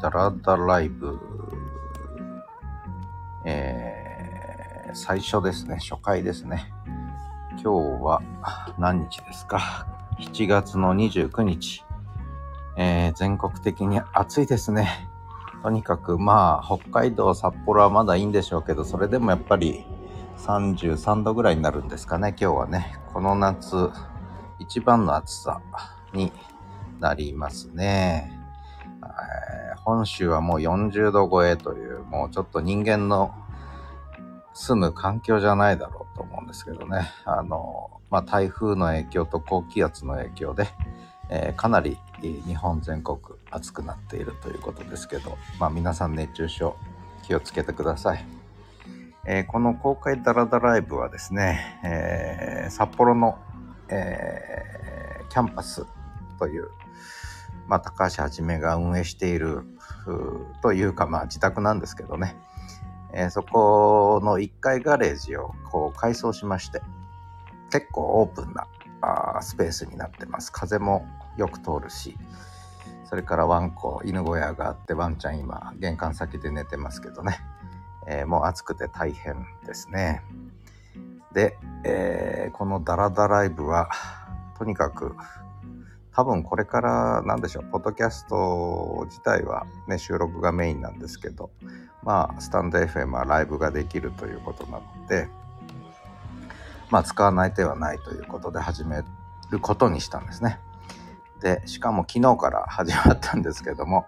ダラダライブ、えー、最初ですね、初回ですね。今日は何日ですか ?7 月の29日。えー、全国的に暑いですね。とにかくまあ、北海道、札幌はまだいいんでしょうけど、それでもやっぱり33度ぐらいになるんですかね、今日はね。この夏、一番の暑さになりますね。え、本州はもう40度超えという、もうちょっと人間の住む環境じゃないだろうと思うんですけどね。あの、まあ、台風の影響と高気圧の影響で、えー、かなり日本全国暑くなっているということですけど、まあ、皆さん熱中症気をつけてください。えー、この公開ダラダライブはですね、えー、札幌の、えキャンパスという、まあ、高橋はじめが運営しているというか、まあ、自宅なんですけどね、えー、そこの1階ガレージをこう改装しまして、結構オープンなあスペースになってます。風もよく通るし、それからワンコ、犬小屋があって、ワンちゃん今、玄関先で寝てますけどね、えー、もう暑くて大変ですね。で、えー、このダラダライブは、とにかく多分これから何でしょうポッドキャスト自体はね収録がメインなんですけどまあスタンド FM はライブができるということなのでまあ使わない手はないということで始めることにしたんですね。でしかも昨日から始まったんですけども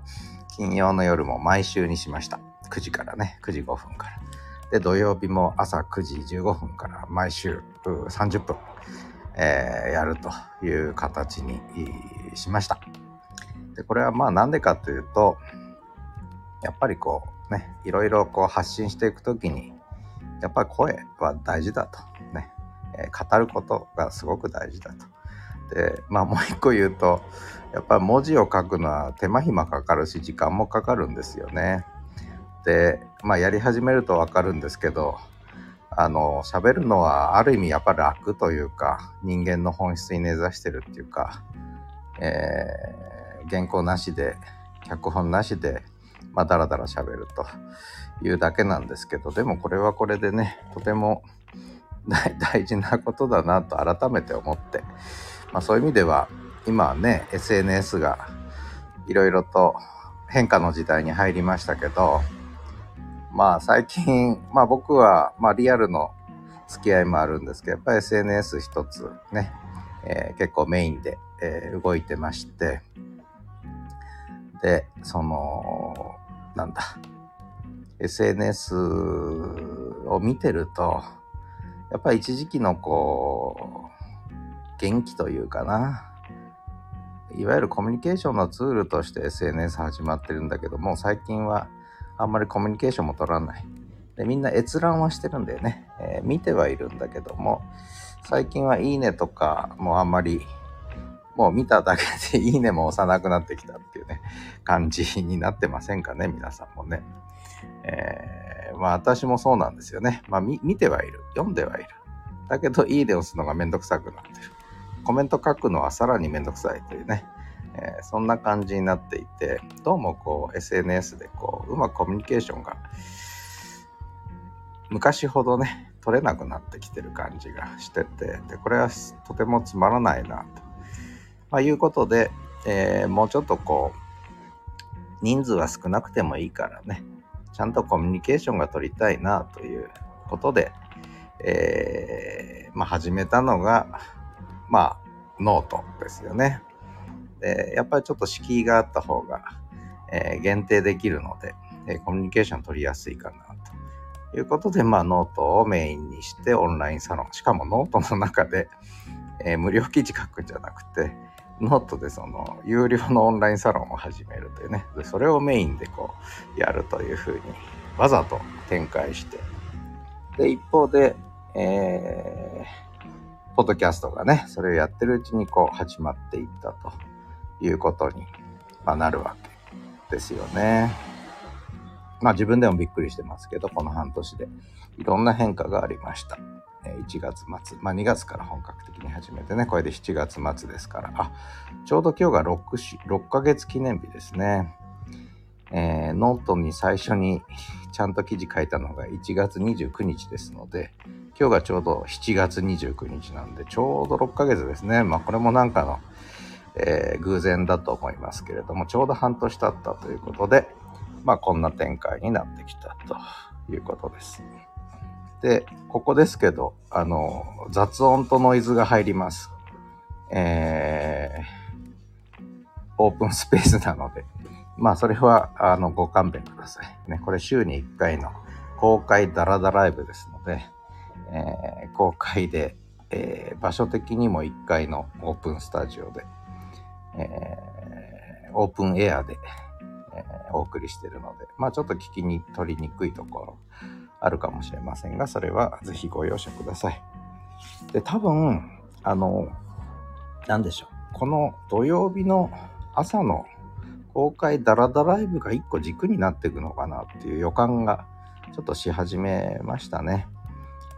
金曜の夜も毎週にしました。9時からね9時5分から。で土曜日も朝9時15分から毎週30分。えー、やるという形にしました。でこれはまあなんでかというとやっぱりこうねいろいろこう発信していく時にやっぱり声は大事だとね、えー、語ることがすごく大事だと。でまあもう一個言うとやっぱり文字を書くのは手間暇かかるし時間もかかるんですよね。でまあやり始めると分かるんですけどあの、喋るのはある意味やっぱ楽というか、人間の本質に根ざしてるっていうか、えー、原稿なしで、脚本なしで、まあ、だらだら喋るというだけなんですけど、でもこれはこれでね、とても大事なことだなと改めて思って、まあ、そういう意味では、今はね、SNS がいろいろと変化の時代に入りましたけど、まあ最近、まあ僕は、まあリアルの付き合いもあるんですけど、やっぱり SNS 一つね、えー、結構メインで、えー、動いてまして、で、その、なんだ、SNS を見てると、やっぱり一時期のこう、元気というかな、いわゆるコミュニケーションのツールとして SNS 始まってるんだけども、最近はあんまりコミュニケーションも取らない。でみんな閲覧はしてるんだよね、えー、見てはいるんだけども、最近はいいねとかもあんまり、もう見ただけで いいねも押さなくなってきたっていうね、感じになってませんかね、皆さんもね。えー、まあ私もそうなんですよね。まあ見てはいる。読んではいる。だけど、いいね押すのがめんどくさくなってる。コメント書くのはさらにめんどくさいというね。えー、そんな感じになっていてどうもこう SNS でこううまくコミュニケーションが昔ほどね取れなくなってきてる感じがしててでこれはとてもつまらないなと、まあ、いうことで、えー、もうちょっとこう人数は少なくてもいいからねちゃんとコミュニケーションが取りたいなということで、えー、まあ、始めたのがまあノートですよね。で、やっぱりちょっと敷居があった方が、えー、限定できるので、えー、コミュニケーション取りやすいかなということで、まあ、ノートをメインにしてオンラインサロン、しかもノートの中で、えー、無料記事書くんじゃなくて、ノートでその有料のオンラインサロンを始めるというね、でそれをメインでこうやるというふうにわざと展開して、で、一方で、えー、ポッドキャストがね、それをやってるうちにこう始まっていったと。いうことに、まなるわけですよね。まあ自分でもびっくりしてますけど、この半年でいろんな変化がありました。1月末、まあ2月から本格的に始めてね、これで7月末ですから、あ、ちょうど今日が 6, 6ヶ月記念日ですね。えー、ノートに最初に ちゃんと記事書いたのが1月29日ですので、今日がちょうど7月29日なんで、ちょうど6ヶ月ですね。まあこれもなんかの、えー、偶然だと思いますけれども、ちょうど半年経ったということで、まあこんな展開になってきたということです。で、ここですけど、あの、雑音とノイズが入ります。えー、オープンスペースなので、まあそれは、あの、ご勘弁ください。ね、これ週に1回の公開ダラダライブですので、えー、公開で、えー、場所的にも1階のオープンスタジオで、えー、オープンエアで、えー、お送りしてるので、まあちょっと聞きに取りにくいところあるかもしれませんが、それはぜひご容赦ください。で、多分、あの、なんでしょう。この土曜日の朝の公開ダラダライブが一個軸になっていくのかなっていう予感がちょっとし始めましたね。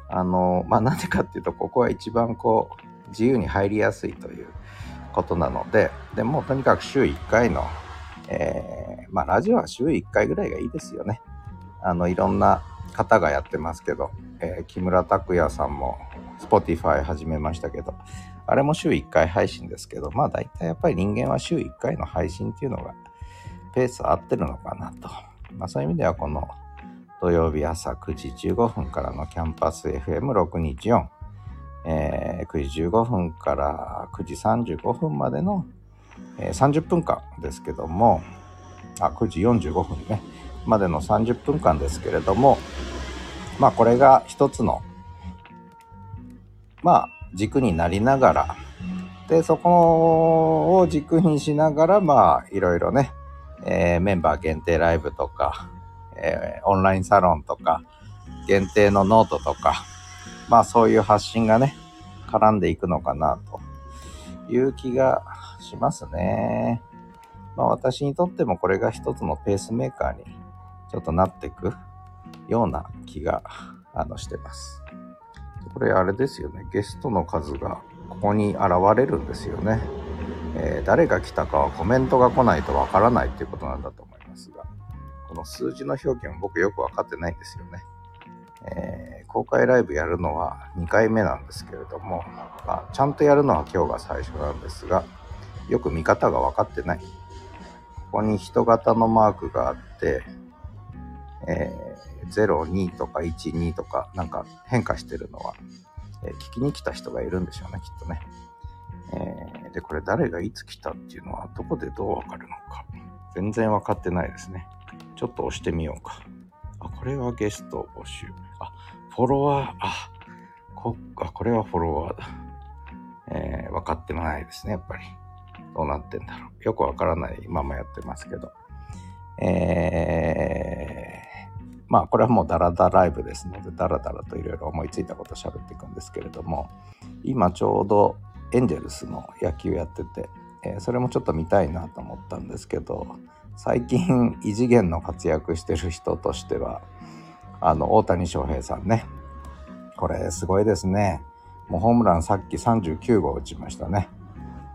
あの、まあ、なんでかっていうと、ここは一番こう、自由に入りやすいということなので、でもとにかく週1回の、えー、まあ、ラジオは週1回ぐらいがいいですよね。あの、いろんな方がやってますけど、えー、木村拓哉さんも Spotify 始めましたけど、あれも週1回配信ですけど、まあ大体やっぱり人間は週1回の配信っていうのがペース合ってるのかなと。まあそういう意味ではこの土曜日朝9時15分からのキャンパス FM624、えー、9時15分から9時35分までの、えー、30分間ですけども、あ、9時45分ね、までの30分間ですけれども、まあこれが一つの、まあ軸になりながら、で、そこを軸にしながら、まあいろいろね、えー、メンバー限定ライブとか、えー、オンラインサロンとか、限定のノートとか、まあそういう発信がね、絡んでいくのかなという気がしますね。まあ私にとってもこれが一つのペースメーカーにちょっとなっていくような気があのしてます。これあれですよね。ゲストの数がここに現れるんですよね。えー、誰が来たかはコメントが来ないとわからないっていうことなんだと思いますが。この数字の表記も僕よく分かってないんですよね。えー、公開ライブやるのは2回目なんですけれども、まあ、ちゃんとやるのは今日が最初なんですが、よく見方が分かってない。ここに人型のマークがあって、えー、0、2とか1、2とかなんか変化してるのは、えー、聞きに来た人がいるんでしょうね、きっとね。えー、で、これ誰がいつ来たっていうのはどこでどうわかるのか。全然わかってないですね。ちょっと押してみようか。これはゲスト募集。あ、フォロワー、あ、こ、あ、これはフォロワーだ。えー、分かってないですね、やっぱり。どうなってんだろう。よくわからないままやってますけど。えー、まあこれはもうダラダライブですので、ダラダラといろいろ思いついたこと喋っていくんですけれども、今ちょうどエンジェルスの野球やってて、えー、それもちょっと見たいなと思ったんですけど、最近異次元の活躍してる人としてはあの大谷翔平さんね。これすごいですね。もうホームランさっき39号打ちましたね。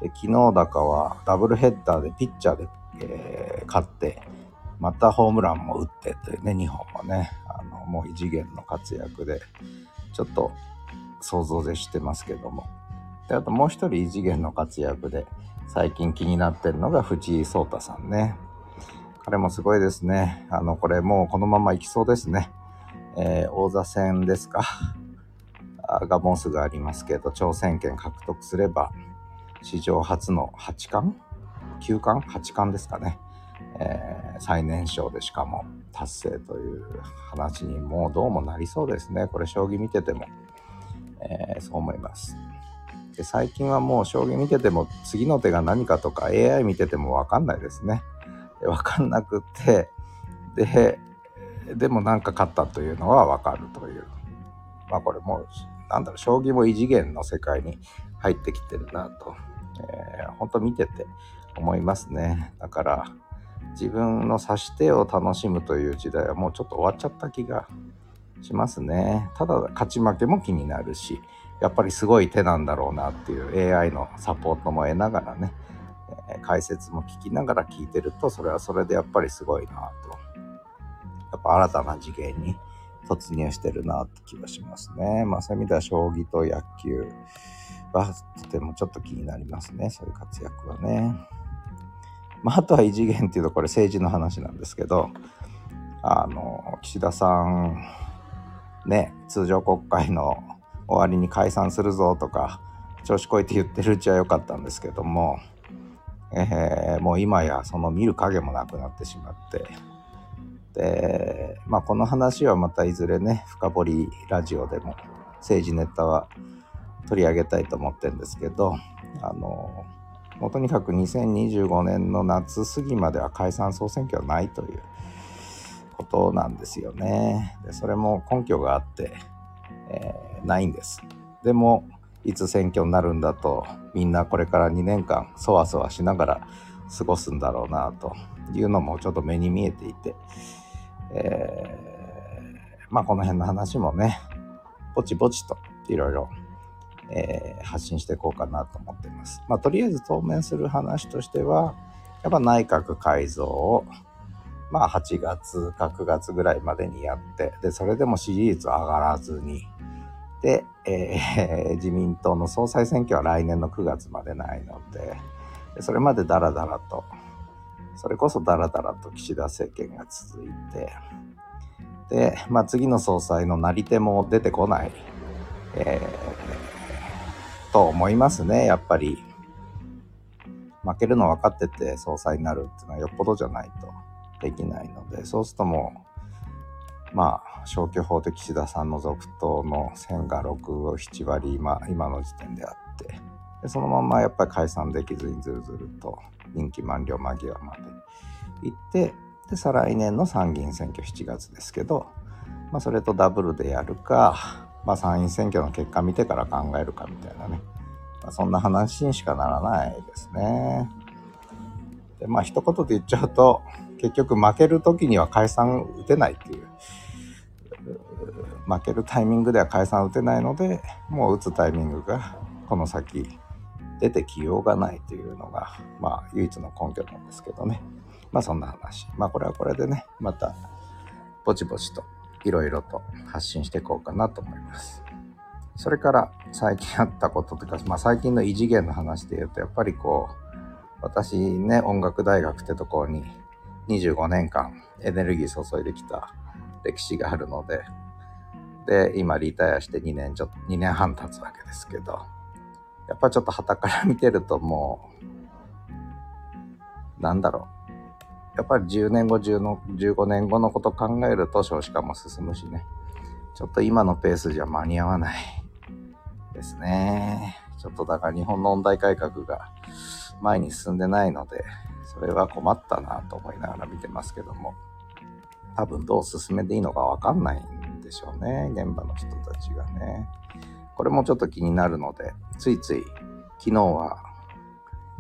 で昨日だかはダブルヘッダーでピッチャーで、えー、勝ってまたホームランも打ってというね2本もね。あのもう異次元の活躍でちょっと想像でしてますけども。であともう一人異次元の活躍で最近気になってるのが藤井聡太さんね。彼もすごいですね。あの、これもうこのまま行きそうですね。えー、王座戦ですか？がもうすぐありますけど、挑戦権獲得すれば、史上初の八冠 ?9 冠 ?8 冠ですかね。えー、最年少でしかも達成という話にもうどうもなりそうですね。これ将棋見てても、えー、そう思います。で最近はもう将棋見てても次の手が何かとか AI 見ててもわかんないですね。分かんなくてででもなんか勝ったというのは分かるという。まあこれもうなんだろう将棋も異次元の世界に入ってきてるなと、えー、本当見てて思いますね。だから自分の指し手を楽しむという時代はもうちょっと終わっちゃった気がしますね。ただ勝ち負けも気になるしやっぱりすごい手なんだろうなっていう AI のサポートも得ながらね。解説も聞きながら聞いてると、それはそれでやっぱりすごいなと。やっぱ新たな次元に突入してるなって気がしますね。まあそういう意味では将棋と野球はとてもちょっと気になりますね。そういう活躍はね。まああとは異次元っていうとこれ政治の話なんですけど、あの、岸田さん、ね、通常国会の終わりに解散するぞとか、調子こいて言ってるうちは良かったんですけども、えー、もう今やその見る影もなくなってしまって、で、まあこの話はまたいずれね、深掘りラジオでも政治ネタは取り上げたいと思ってるんですけど、あの、もうとにかく2025年の夏過ぎまでは解散総選挙はないということなんですよね。でそれも根拠があって、えー、ないんです。でも、いつ選挙になるんだと、みんなこれから2年間、そわそわしながら過ごすんだろうな、というのもちょっと目に見えていて、えー、まあこの辺の話もね、ぼちぼちといろいろ、発信していこうかなと思っています。まあとりあえず当面する話としては、やっぱ内閣改造をまあ8月か9月ぐらいまでにやって、で、それでも支持率上がらずに、で、えー、自民党の総裁選挙は来年の9月までないので、それまでダラダラと、それこそダラダラと岸田政権が続いて、で、まあ次の総裁のなり手も出てこない、えー、と思いますね、やっぱり。負けるの分かってて総裁になるっていうのはよっぽどじゃないと。できないので、そうするともう、まあ、消去法で岸田さんの続投の線が6、7割今、今の時点であって、でそのままやっぱり解散できずにずるずると任期満了間際まで行って、で、再来年の参議院選挙7月ですけど、まあ、それとダブルでやるか、まあ、参院選挙の結果見てから考えるかみたいなね、まあ、そんな話にしかならないですね。で、まあ、一言で言っちゃうと、結局負ける時には解散打てないっていう負けるタイミングでは解散打てないのでもう打つタイミングがこの先出てきようがないというのがまあ唯一の根拠なんですけどね。まあそんな話。まあこれはこれでねまたぼちぼちといろいろと発信していこうかなと思います。それから最近あったこととか、まあ、最近の異次元の話で言うとやっぱりこう私ね音楽大学ってところに25年間エネルギー注いできた歴史があるので、で、今リタイアして2年ちょっと、2年半経つわけですけど、やっぱちょっと旗から見てるともう、なんだろう。やっぱり10年後、10の15年後のこと考えると少子化も進むしね。ちょっと今のペースじゃ間に合わないですね。ちょっとだから日本の温帯改革が前に進んでないので、それは困ったなと思いながら見てますけども、多分どう進めていいのかわかんないんでしょうね、現場の人たちがね。これもちょっと気になるので、ついつい昨日は、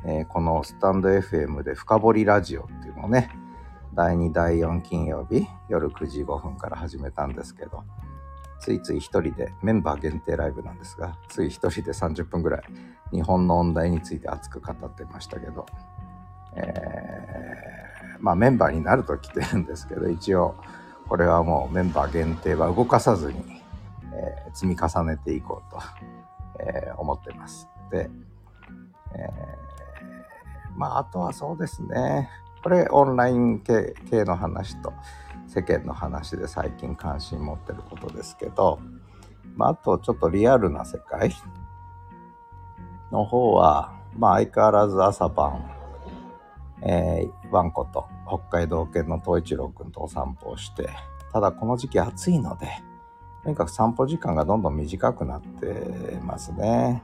えー、このスタンド FM で深掘りラジオっていうのをね、第2、第4金曜日夜9時5分から始めたんですけど、ついつい一人で、メンバー限定ライブなんですが、つい一人で30分ぐらい日本の音大について熱く語ってましたけど、えー、まあメンバーになると来てるんですけど、一応これはもうメンバー限定は動かさずに、えー、積み重ねていこうと、えー、思ってます。で、えまああとはそうですね、これオンライン系系の話と世間の話で最近関心持ってることですけど、まああとちょっとリアルな世界の方は、まあ相変わらず朝晩えー、ワンコと北海道犬の東一郎くんとお散歩をして、ただこの時期暑いので、とにかく散歩時間がどんどん短くなってますね。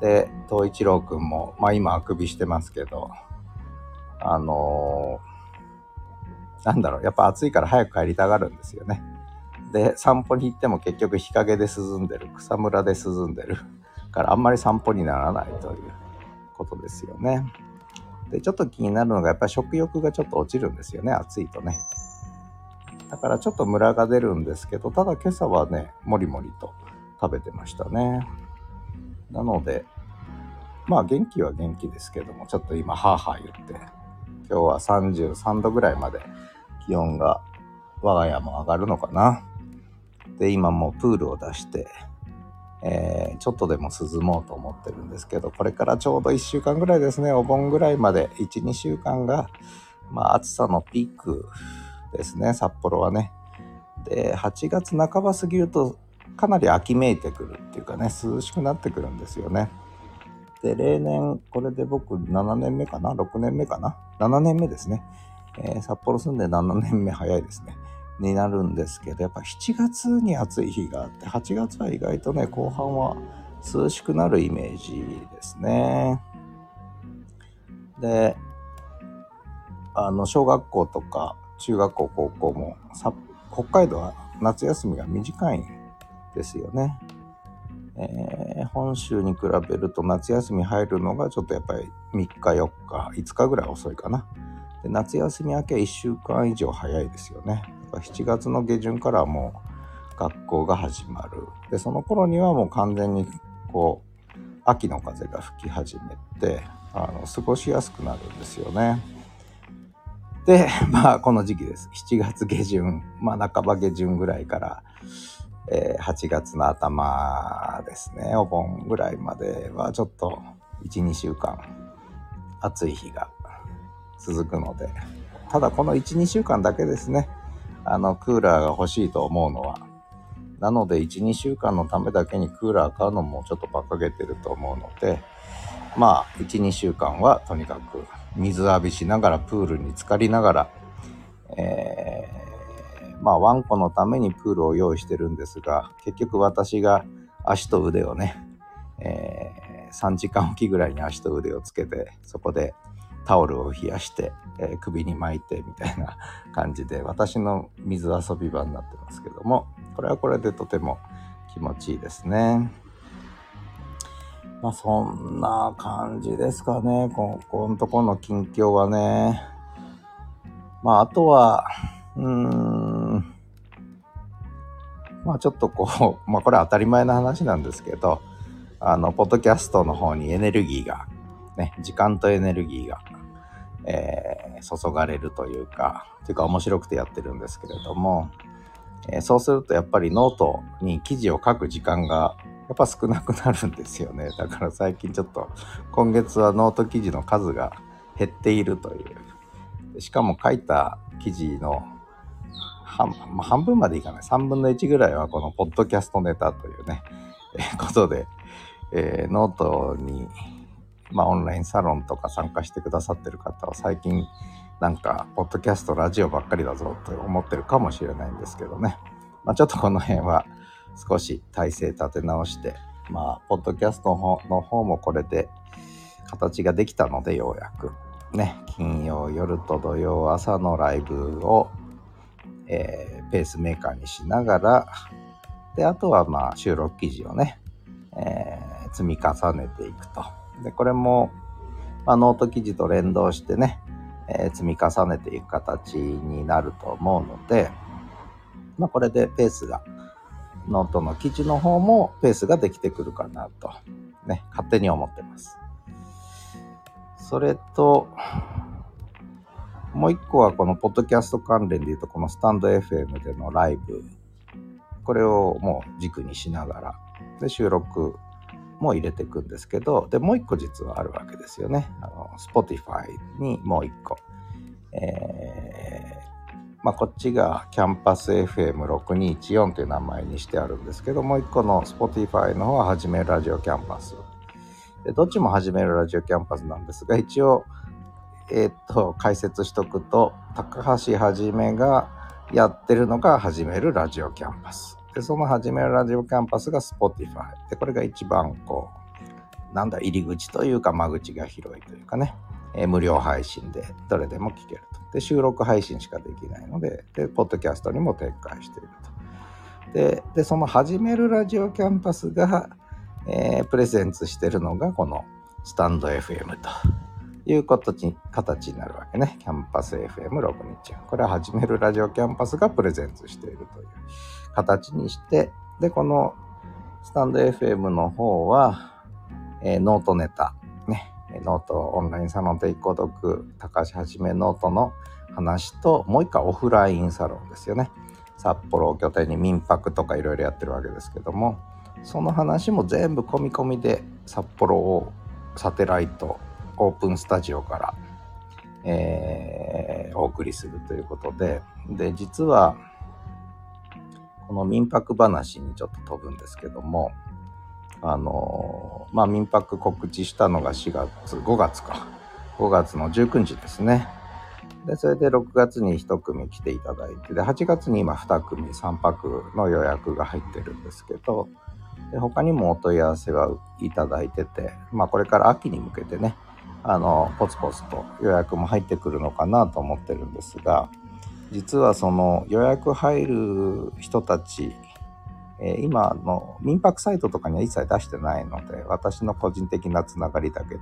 で、東一郎くんも、まあ今あくびしてますけど、あのー、なんだろう、やっぱ暑いから早く帰りたがるんですよね。で、散歩に行っても結局日陰で涼んでる、草むらで涼んでるからあんまり散歩にならないということですよね。で、ちょっと気になるのが、やっぱり食欲がちょっと落ちるんですよね、暑いとね。だからちょっとムラが出るんですけど、ただ今朝はね、もりもりと食べてましたね。なので、まあ元気は元気ですけども、ちょっと今、はーはー言って、今日は33度ぐらいまで気温が我が家も上がるのかな。で、今もうプールを出して、えー、ちょっとでも涼もうと思ってるんですけど、これからちょうど1週間ぐらいですね、お盆ぐらいまで、1、2週間が、まあ暑さのピークですね、札幌はね。で、8月半ば過ぎると、かなり秋めいてくるっていうかね、涼しくなってくるんですよね。で、例年、これで僕7年目かな ?6 年目かな ?7 年目ですね。えー、札幌住んで7年目早いですね。になるんですけど、やっぱ7月に暑い日があって、8月は意外とね、後半は涼しくなるイメージですね。で、あの、小学校とか中学校、高校もさ、北海道は夏休みが短いんですよね。えー、本州に比べると夏休み入るのがちょっとやっぱり3日4日5日ぐらい遅いかなで夏休み明け1週間以上早いですよね7月の下旬からもう学校が始まる。でその頃にはもう完全にこう秋の風が吹き始めてあの過ごしやすくなるんですよね。で まあこの時期です。7月下旬まあ半ば下旬ぐらいからえー、8月の頭ですね、お盆ぐらいまではちょっと1、2週間暑い日が続くので、ただこの1、2週間だけですね、あの、クーラーが欲しいと思うのは。なので1、2週間のためだけにクーラー買うのもちょっと馬鹿げてると思うので、まあ、1、2週間はとにかく水浴びしながらプールに浸かりながら、えーまあ、ワンコのためにプールを用意してるんですが、結局私が足と腕をね、えー、3時間おきぐらいに足と腕をつけて、そこでタオルを冷やして、えー、首に巻いてみたいな 感じで、私の水遊び場になってますけども、これはこれでとても気持ちいいですね。まあそんな感じですかね。ここのとこの近況はね。まああとは、うーん。まあちょっとこう、まあこれは当たり前の話なんですけど、あの、ポッドキャストの方にエネルギーが、ね、時間とエネルギーが、えー、注がれるというか、というか面白くてやってるんですけれども、えー、そうするとやっぱりノートに記事を書く時間がやっぱ少なくなるんですよね。だから最近ちょっと今月はノート記事の数が減っているという。しかも書いた記事の半,、まあ、半分までいかない。3分の1ぐらいはこのポッドキャストネタというね、えー、ことで、えー、ノートに、まあ、オンラインサロンとか参加してくださってる方は最近なんか、ポッドキャスト、ラジオばっかりだぞと思ってるかもしれないんですけどね。まあ、ちょっとこの辺は少し体制立て直して、まあ、ポッドキャストの方もこれで形ができたので、ようやく。ね、金曜夜と土曜朝のライブをえー、ペースメーカーにしながら、で、あとはまあ収録記事をね、えー、積み重ねていくと。で、これも、まあ、ノート記事と連動してね、えー、積み重ねていく形になると思うので、まあ、これでペースが、ノートの記事の方もペースができてくるかなと、ね、勝手に思ってます。それと、もう一個はこのポッドキャスト関連で言うと、このスタンド FM でのライブ、これをもう軸にしながら、で、収録も入れていくんですけど、で、もう一個実はあるわけですよね。あの、Spotify にもう一個。えー、まあ、こっちがキャンパス FM6214 という名前にしてあるんですけど、もう一個の Spotify の方は始めるラジオキャンパス。で、どっちも始めるラジオキャンパスなんですが、一応、えー、っと、解説しとくと、高橋はじめがやってるのが始めるラジオキャンパス。で、その始めるラジオキャンパスが Spotify。で、これが一番こう、なんだ、入り口というか間口が広いというかね、えー、無料配信でどれでも聞けると。で、収録配信しかできないので、で、ポッドキャストにも展開していると。で、でその始めるラジオキャンパスが、えー、プレゼンツしてるのがこのスタンド FM という形に形になるわけね。キャンパス FM624。これは始めるラジオキャンパスがプレゼンツしているという形にして、で、このスタンド FM の方は、えー、ノートネタねノートオンラインサロンで購読高橋はじめノートの話ともう一回オフラインサロンですよね。札幌を拠点に民泊とかいろいろやってるわけですけどもその話も全部込み込みで札幌をサテライトオープンスタジオから、えー、お送りするということでで実はこの民泊話にちょっと飛ぶんですけどもあのまあ民泊告知したのが4月5月か。5月の19日ですね。でそれで6月に1組来ていただいてで8月に今2組3泊の予約が入ってるんですけどで他にもお問い合わせはいただいててまあこれから秋に向けてねあのポツポツと予約も入ってくるのかなと思ってるんですが実はその予約入る人たち、えー、今の民泊サイトとかには一切出してないので私の個人的なつながりだけで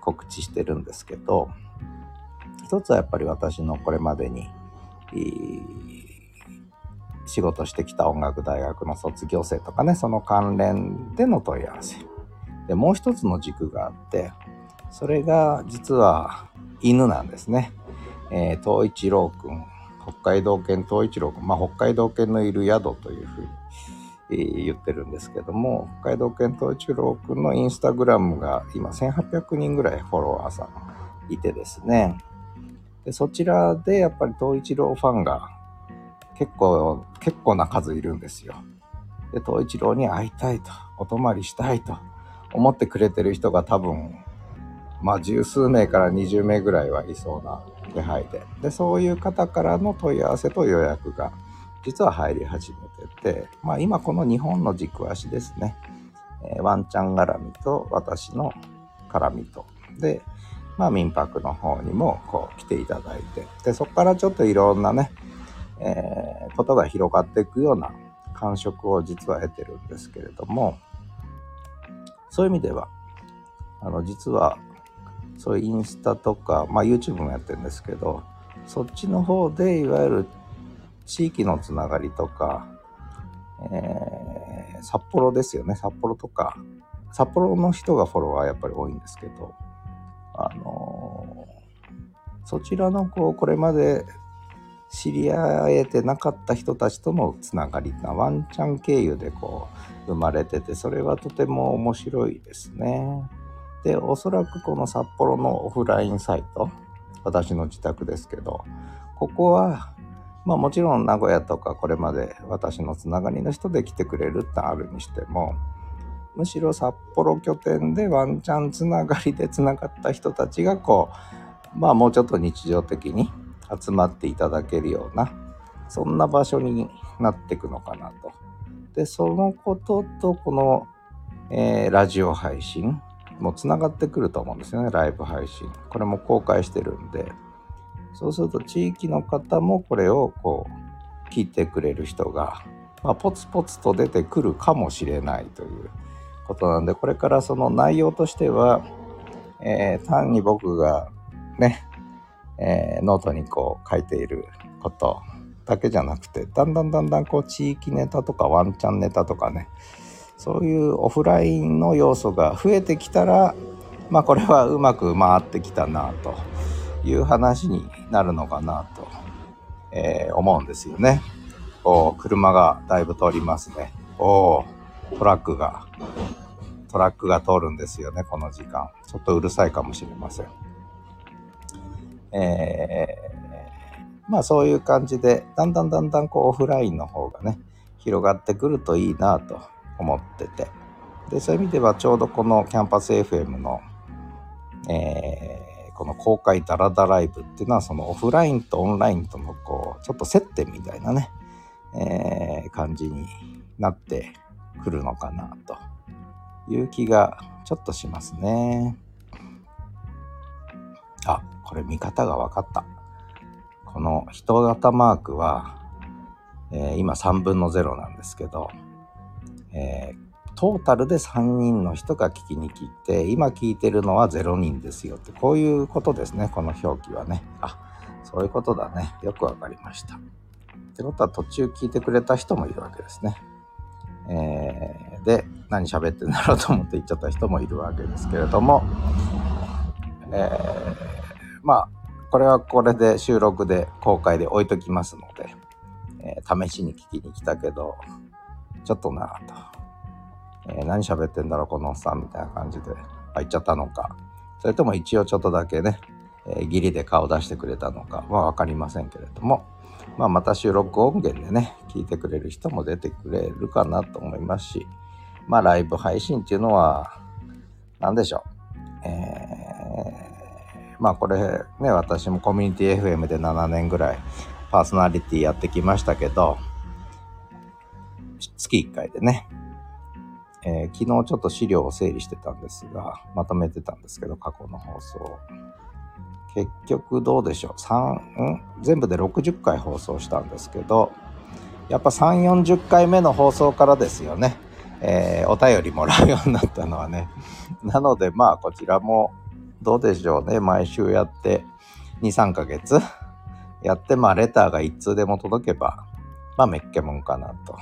告知してるんですけど一つはやっぱり私のこれまでに、仕事してきた音楽大学の卒業生とかねその関連での問い合わせ。でもう一つの軸があってそれが実は犬なんですね、えー、東一郎くん北海道犬東一郎くんまあ北海道犬のいる宿というふうに言ってるんですけども北海道犬東一郎くんのインスタグラムが今1800人ぐらいフォロワーさんいてですねでそちらでやっぱり東一郎ファンが結構、結構な数いるんですよ。で、東一郎に会いたいと、お泊まりしたいと思ってくれてる人が多分、まあ十数名から20名ぐらいはいそうな気配で。で、そういう方からの問い合わせと予約が実は入り始めてて、まあ今この日本の軸足ですね。えー、ワンちゃん絡みと私の絡みと。で、まあ民泊の方にもこう来ていただいて、で、そこからちょっといろんなね、えー、ことが広がっていくような感触を実は得てるんですけれども、そういう意味では、あの、実は、そういうインスタとか、まあ YouTube もやってるんですけど、そっちの方で、いわゆる地域のつながりとか、えー、札幌ですよね。札幌とか、札幌の人がフォロワーやっぱり多いんですけど、あのー、そちらのこう、これまで知り合えてなかった人たちとのつながりがワンチャン経由でこう生まれててそれはとても面白いですね。でおそらくこの札幌のオフラインサイト私の自宅ですけどここはまあもちろん名古屋とかこれまで私のつながりの人で来てくれるってあるにしてもむしろ札幌拠点でワンチャンつながりで つながった人たちがこうまあもうちょっと日常的に集まっていただけるようなそんな場所になっていくのかなと。でそのこととこの、えー、ラジオ配信もつながってくると思うんですよねライブ配信。これも公開してるんでそうすると地域の方もこれをこう聞いてくれる人が、まあ、ポツポツと出てくるかもしれないということなんでこれからその内容としては、えー、単に僕がねえー、ノートにこう書いていることだけじゃなくてだんだんだんだんこう地域ネタとかワンチャンネタとかねそういうオフラインの要素が増えてきたらまあこれはうまく回ってきたなという話になるのかなと、えー、思うんですよね。お車がだいぶ通りますね。おトラックがトラックが通るんですよねこの時間。ちょっとうるさいかもしれません。えー、まあそういう感じで、だんだんだんだんこうオフラインの方がね、広がってくるといいなと思ってて。で、そういう意味ではちょうどこのキャンパス FM の、えー、この公開ダラダライブっていうのはそのオフラインとオンラインとのこう、ちょっと接点みたいなね、えー、感じになってくるのかなという気がちょっとしますね。あ、これ見方が分かった。この人型マークは、えー、今3分の0なんですけど、えー、トータルで3人の人が聞きに来て、今聞いてるのは0人ですよって、こういうことですね、この表記はね。あ、そういうことだね。よくわかりました。ってことは途中聞いてくれた人もいるわけですね。えー、で、何喋ってんだろうと思って言っちゃった人もいるわけですけれども、えー、まあ、これはこれで収録で公開で置いときますので、えー、試しに聞きに来たけど、ちょっとなと。えー、何喋ってんだろう、このおっさんみたいな感じで入っちゃったのか。それとも一応ちょっとだけね、えー、ギリで顔出してくれたのかは分かりませんけれども、まあ、また収録音源でね、聞いてくれる人も出てくれるかなと思いますし、まあ、ライブ配信っていうのは、何でしょう。えー、まあ、これね、私もコミュニティ FM で7年ぐらいパーソナリティやってきましたけど、月1回でね、えー、昨日ちょっと資料を整理してたんですが、まとめてたんですけど、過去の放送。結局どうでしょう？3、ん？全部で60回放送したんですけど、やっぱ3、40回目の放送からですよね。えー、お便りもらうようになったのはね。なのでまあこちらもどうでしょうね。毎週やって2、3ヶ月？やってまあレターが1通でも届けば、まあめっけもんかなと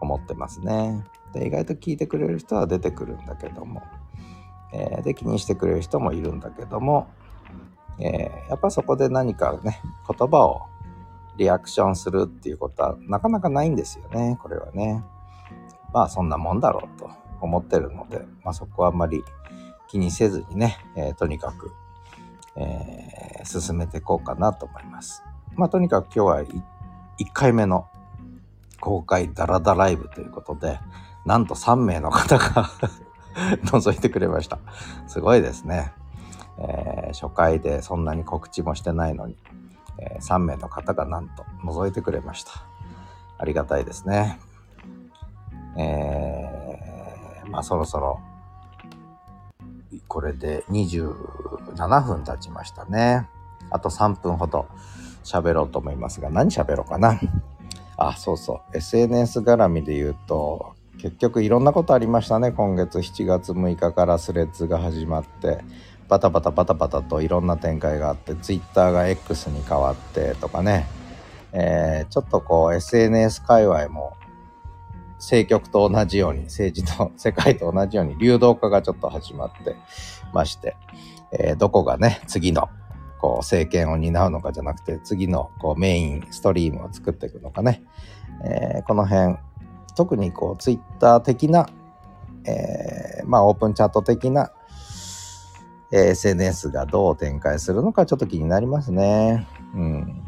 思ってますね。で意外と聞いてくれる人は出てくるんだけども、えー、で気にしてくれる人もいるんだけども、えー、やっぱそこで何かね言葉をリアクションするっていうことはなかなかないんですよね。これはね。まあそんなもんだろうと思ってるので、まあ、そこはあんまり気にせずにね、えー、とにかく、え、進めていこうかなと思います。まあとにかく今日は1回目の公開ダラダライブということで、なんと3名の方が 覗いてくれました。すごいですね。えー、初回でそんなに告知もしてないのに、えー、3名の方がなんと覗いてくれました。ありがたいですね。えー、まあそろそろ、これで27分経ちましたね。あと3分ほど喋ろうと思いますが、何喋ろうかな。あ、そうそう。SNS 絡みで言うと、結局いろんなことありましたね。今月7月6日からスレッズが始まって、バタバタバタバタといろんな展開があって、Twitter が X に変わってとかね。えー、ちょっとこう SNS 界隈も政局と同じように、政治と 世界と同じように流動化がちょっと始まってまして、えー、どこがね、次のこう政権を担うのかじゃなくて次のこうメインストリームを作っていくのかね、えー、この辺特にこうツイッター的な、えー、まあオープンチャット的な、えー、SNS がどう展開するのかちょっと気になりますね。うん、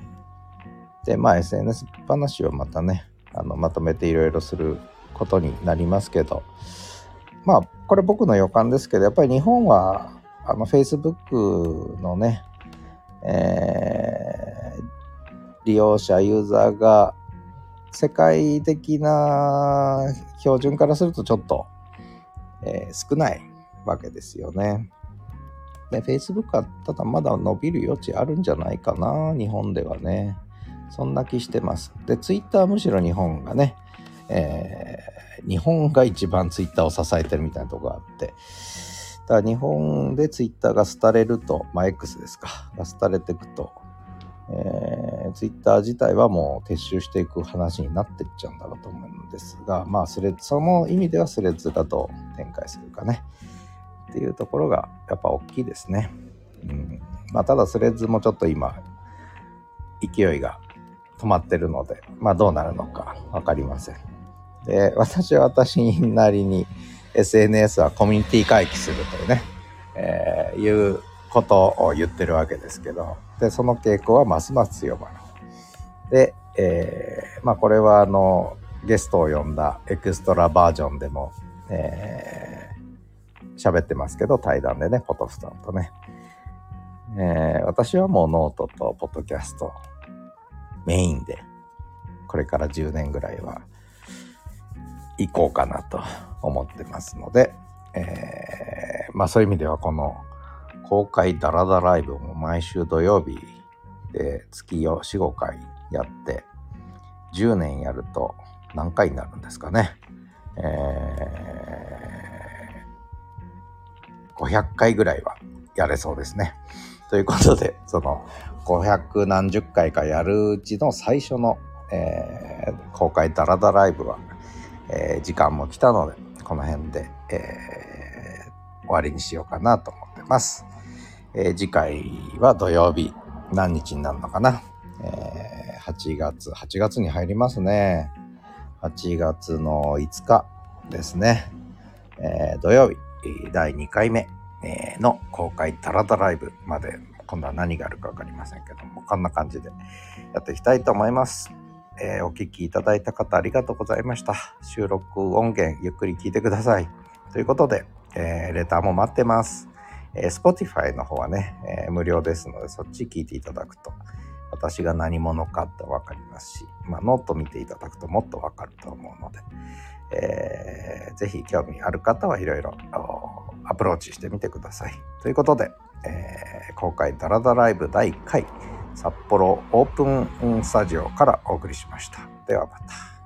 でまあ SNS 話をまたねあのまとめていろいろすることになりますけど。まあこれ僕の予感ですけどやっぱり日本はあの Facebook のねえー、利用者、ユーザーが世界的な標準からするとちょっと、えー、少ないわけですよね。で、Facebook はただまだ伸びる余地あるんじゃないかな、日本ではね。そんな気してます。で、Twitter はむしろ日本がね、えー、日本が一番 Twitter を支えてるみたいなとこがあって、だから日本でツイッターが廃れると、まあ、X ですか、が廃れていくと、えー、ツイッター自体はもう撤収していく話になっていっちゃうんだろうと思うんですが、まあ、スレその意味ではスレッズだと展開するかね。っていうところがやっぱ大きいですね。うんまあ、ただスレッズもちょっと今、勢いが止まってるので、まあどうなるのか分かりません。で、私は私なりに、SNS はコミュニティ回帰するというね、えー、いうことを言ってるわけですけど、で、その傾向はますます強まる。で、えー、まあこれはあの、ゲストを呼んだエクストラバージョンでも、えー、喋ってますけど、対談でね、ポトフさんとね。えー、私はもうノートとポッドキャストメインで、これから10年ぐらいは行こうかなと思ってますので、えー、まあそういう意味ではこの公開ダラダライブも毎週土曜日で月を4、5回やって10年やると何回になるんですかね。えー、500回ぐらいはやれそうですね。ということで、その500何十回かやるうちの最初の、えー、公開ダラダライブはえー、時間も来たので、この辺で、えー、終わりにしようかなと思ってます。えー、次回は土曜日、何日になるのかな？え、8月、8月に入りますね。8月の5日ですね。え、土曜日、第2回目の公開タラタライブまで、今度は何があるか分かりませんけども、こんな感じでやっていきたいと思います。えー、お聴きいただいた方ありがとうございました。収録音源ゆっくり聞いてください。ということで、えー、レターも待ってます。えー、Spotify の方はね、えー、無料ですので、そっち聞いていただくと、私が何者かってわかりますし、まあ、ノート見ていただくともっとわかると思うので、えー、ぜひ興味ある方はいろいろアプローチしてみてください。ということで、えー、公開ダラダライブ第1回札幌オープンスタジオからお送りしました。ではまた。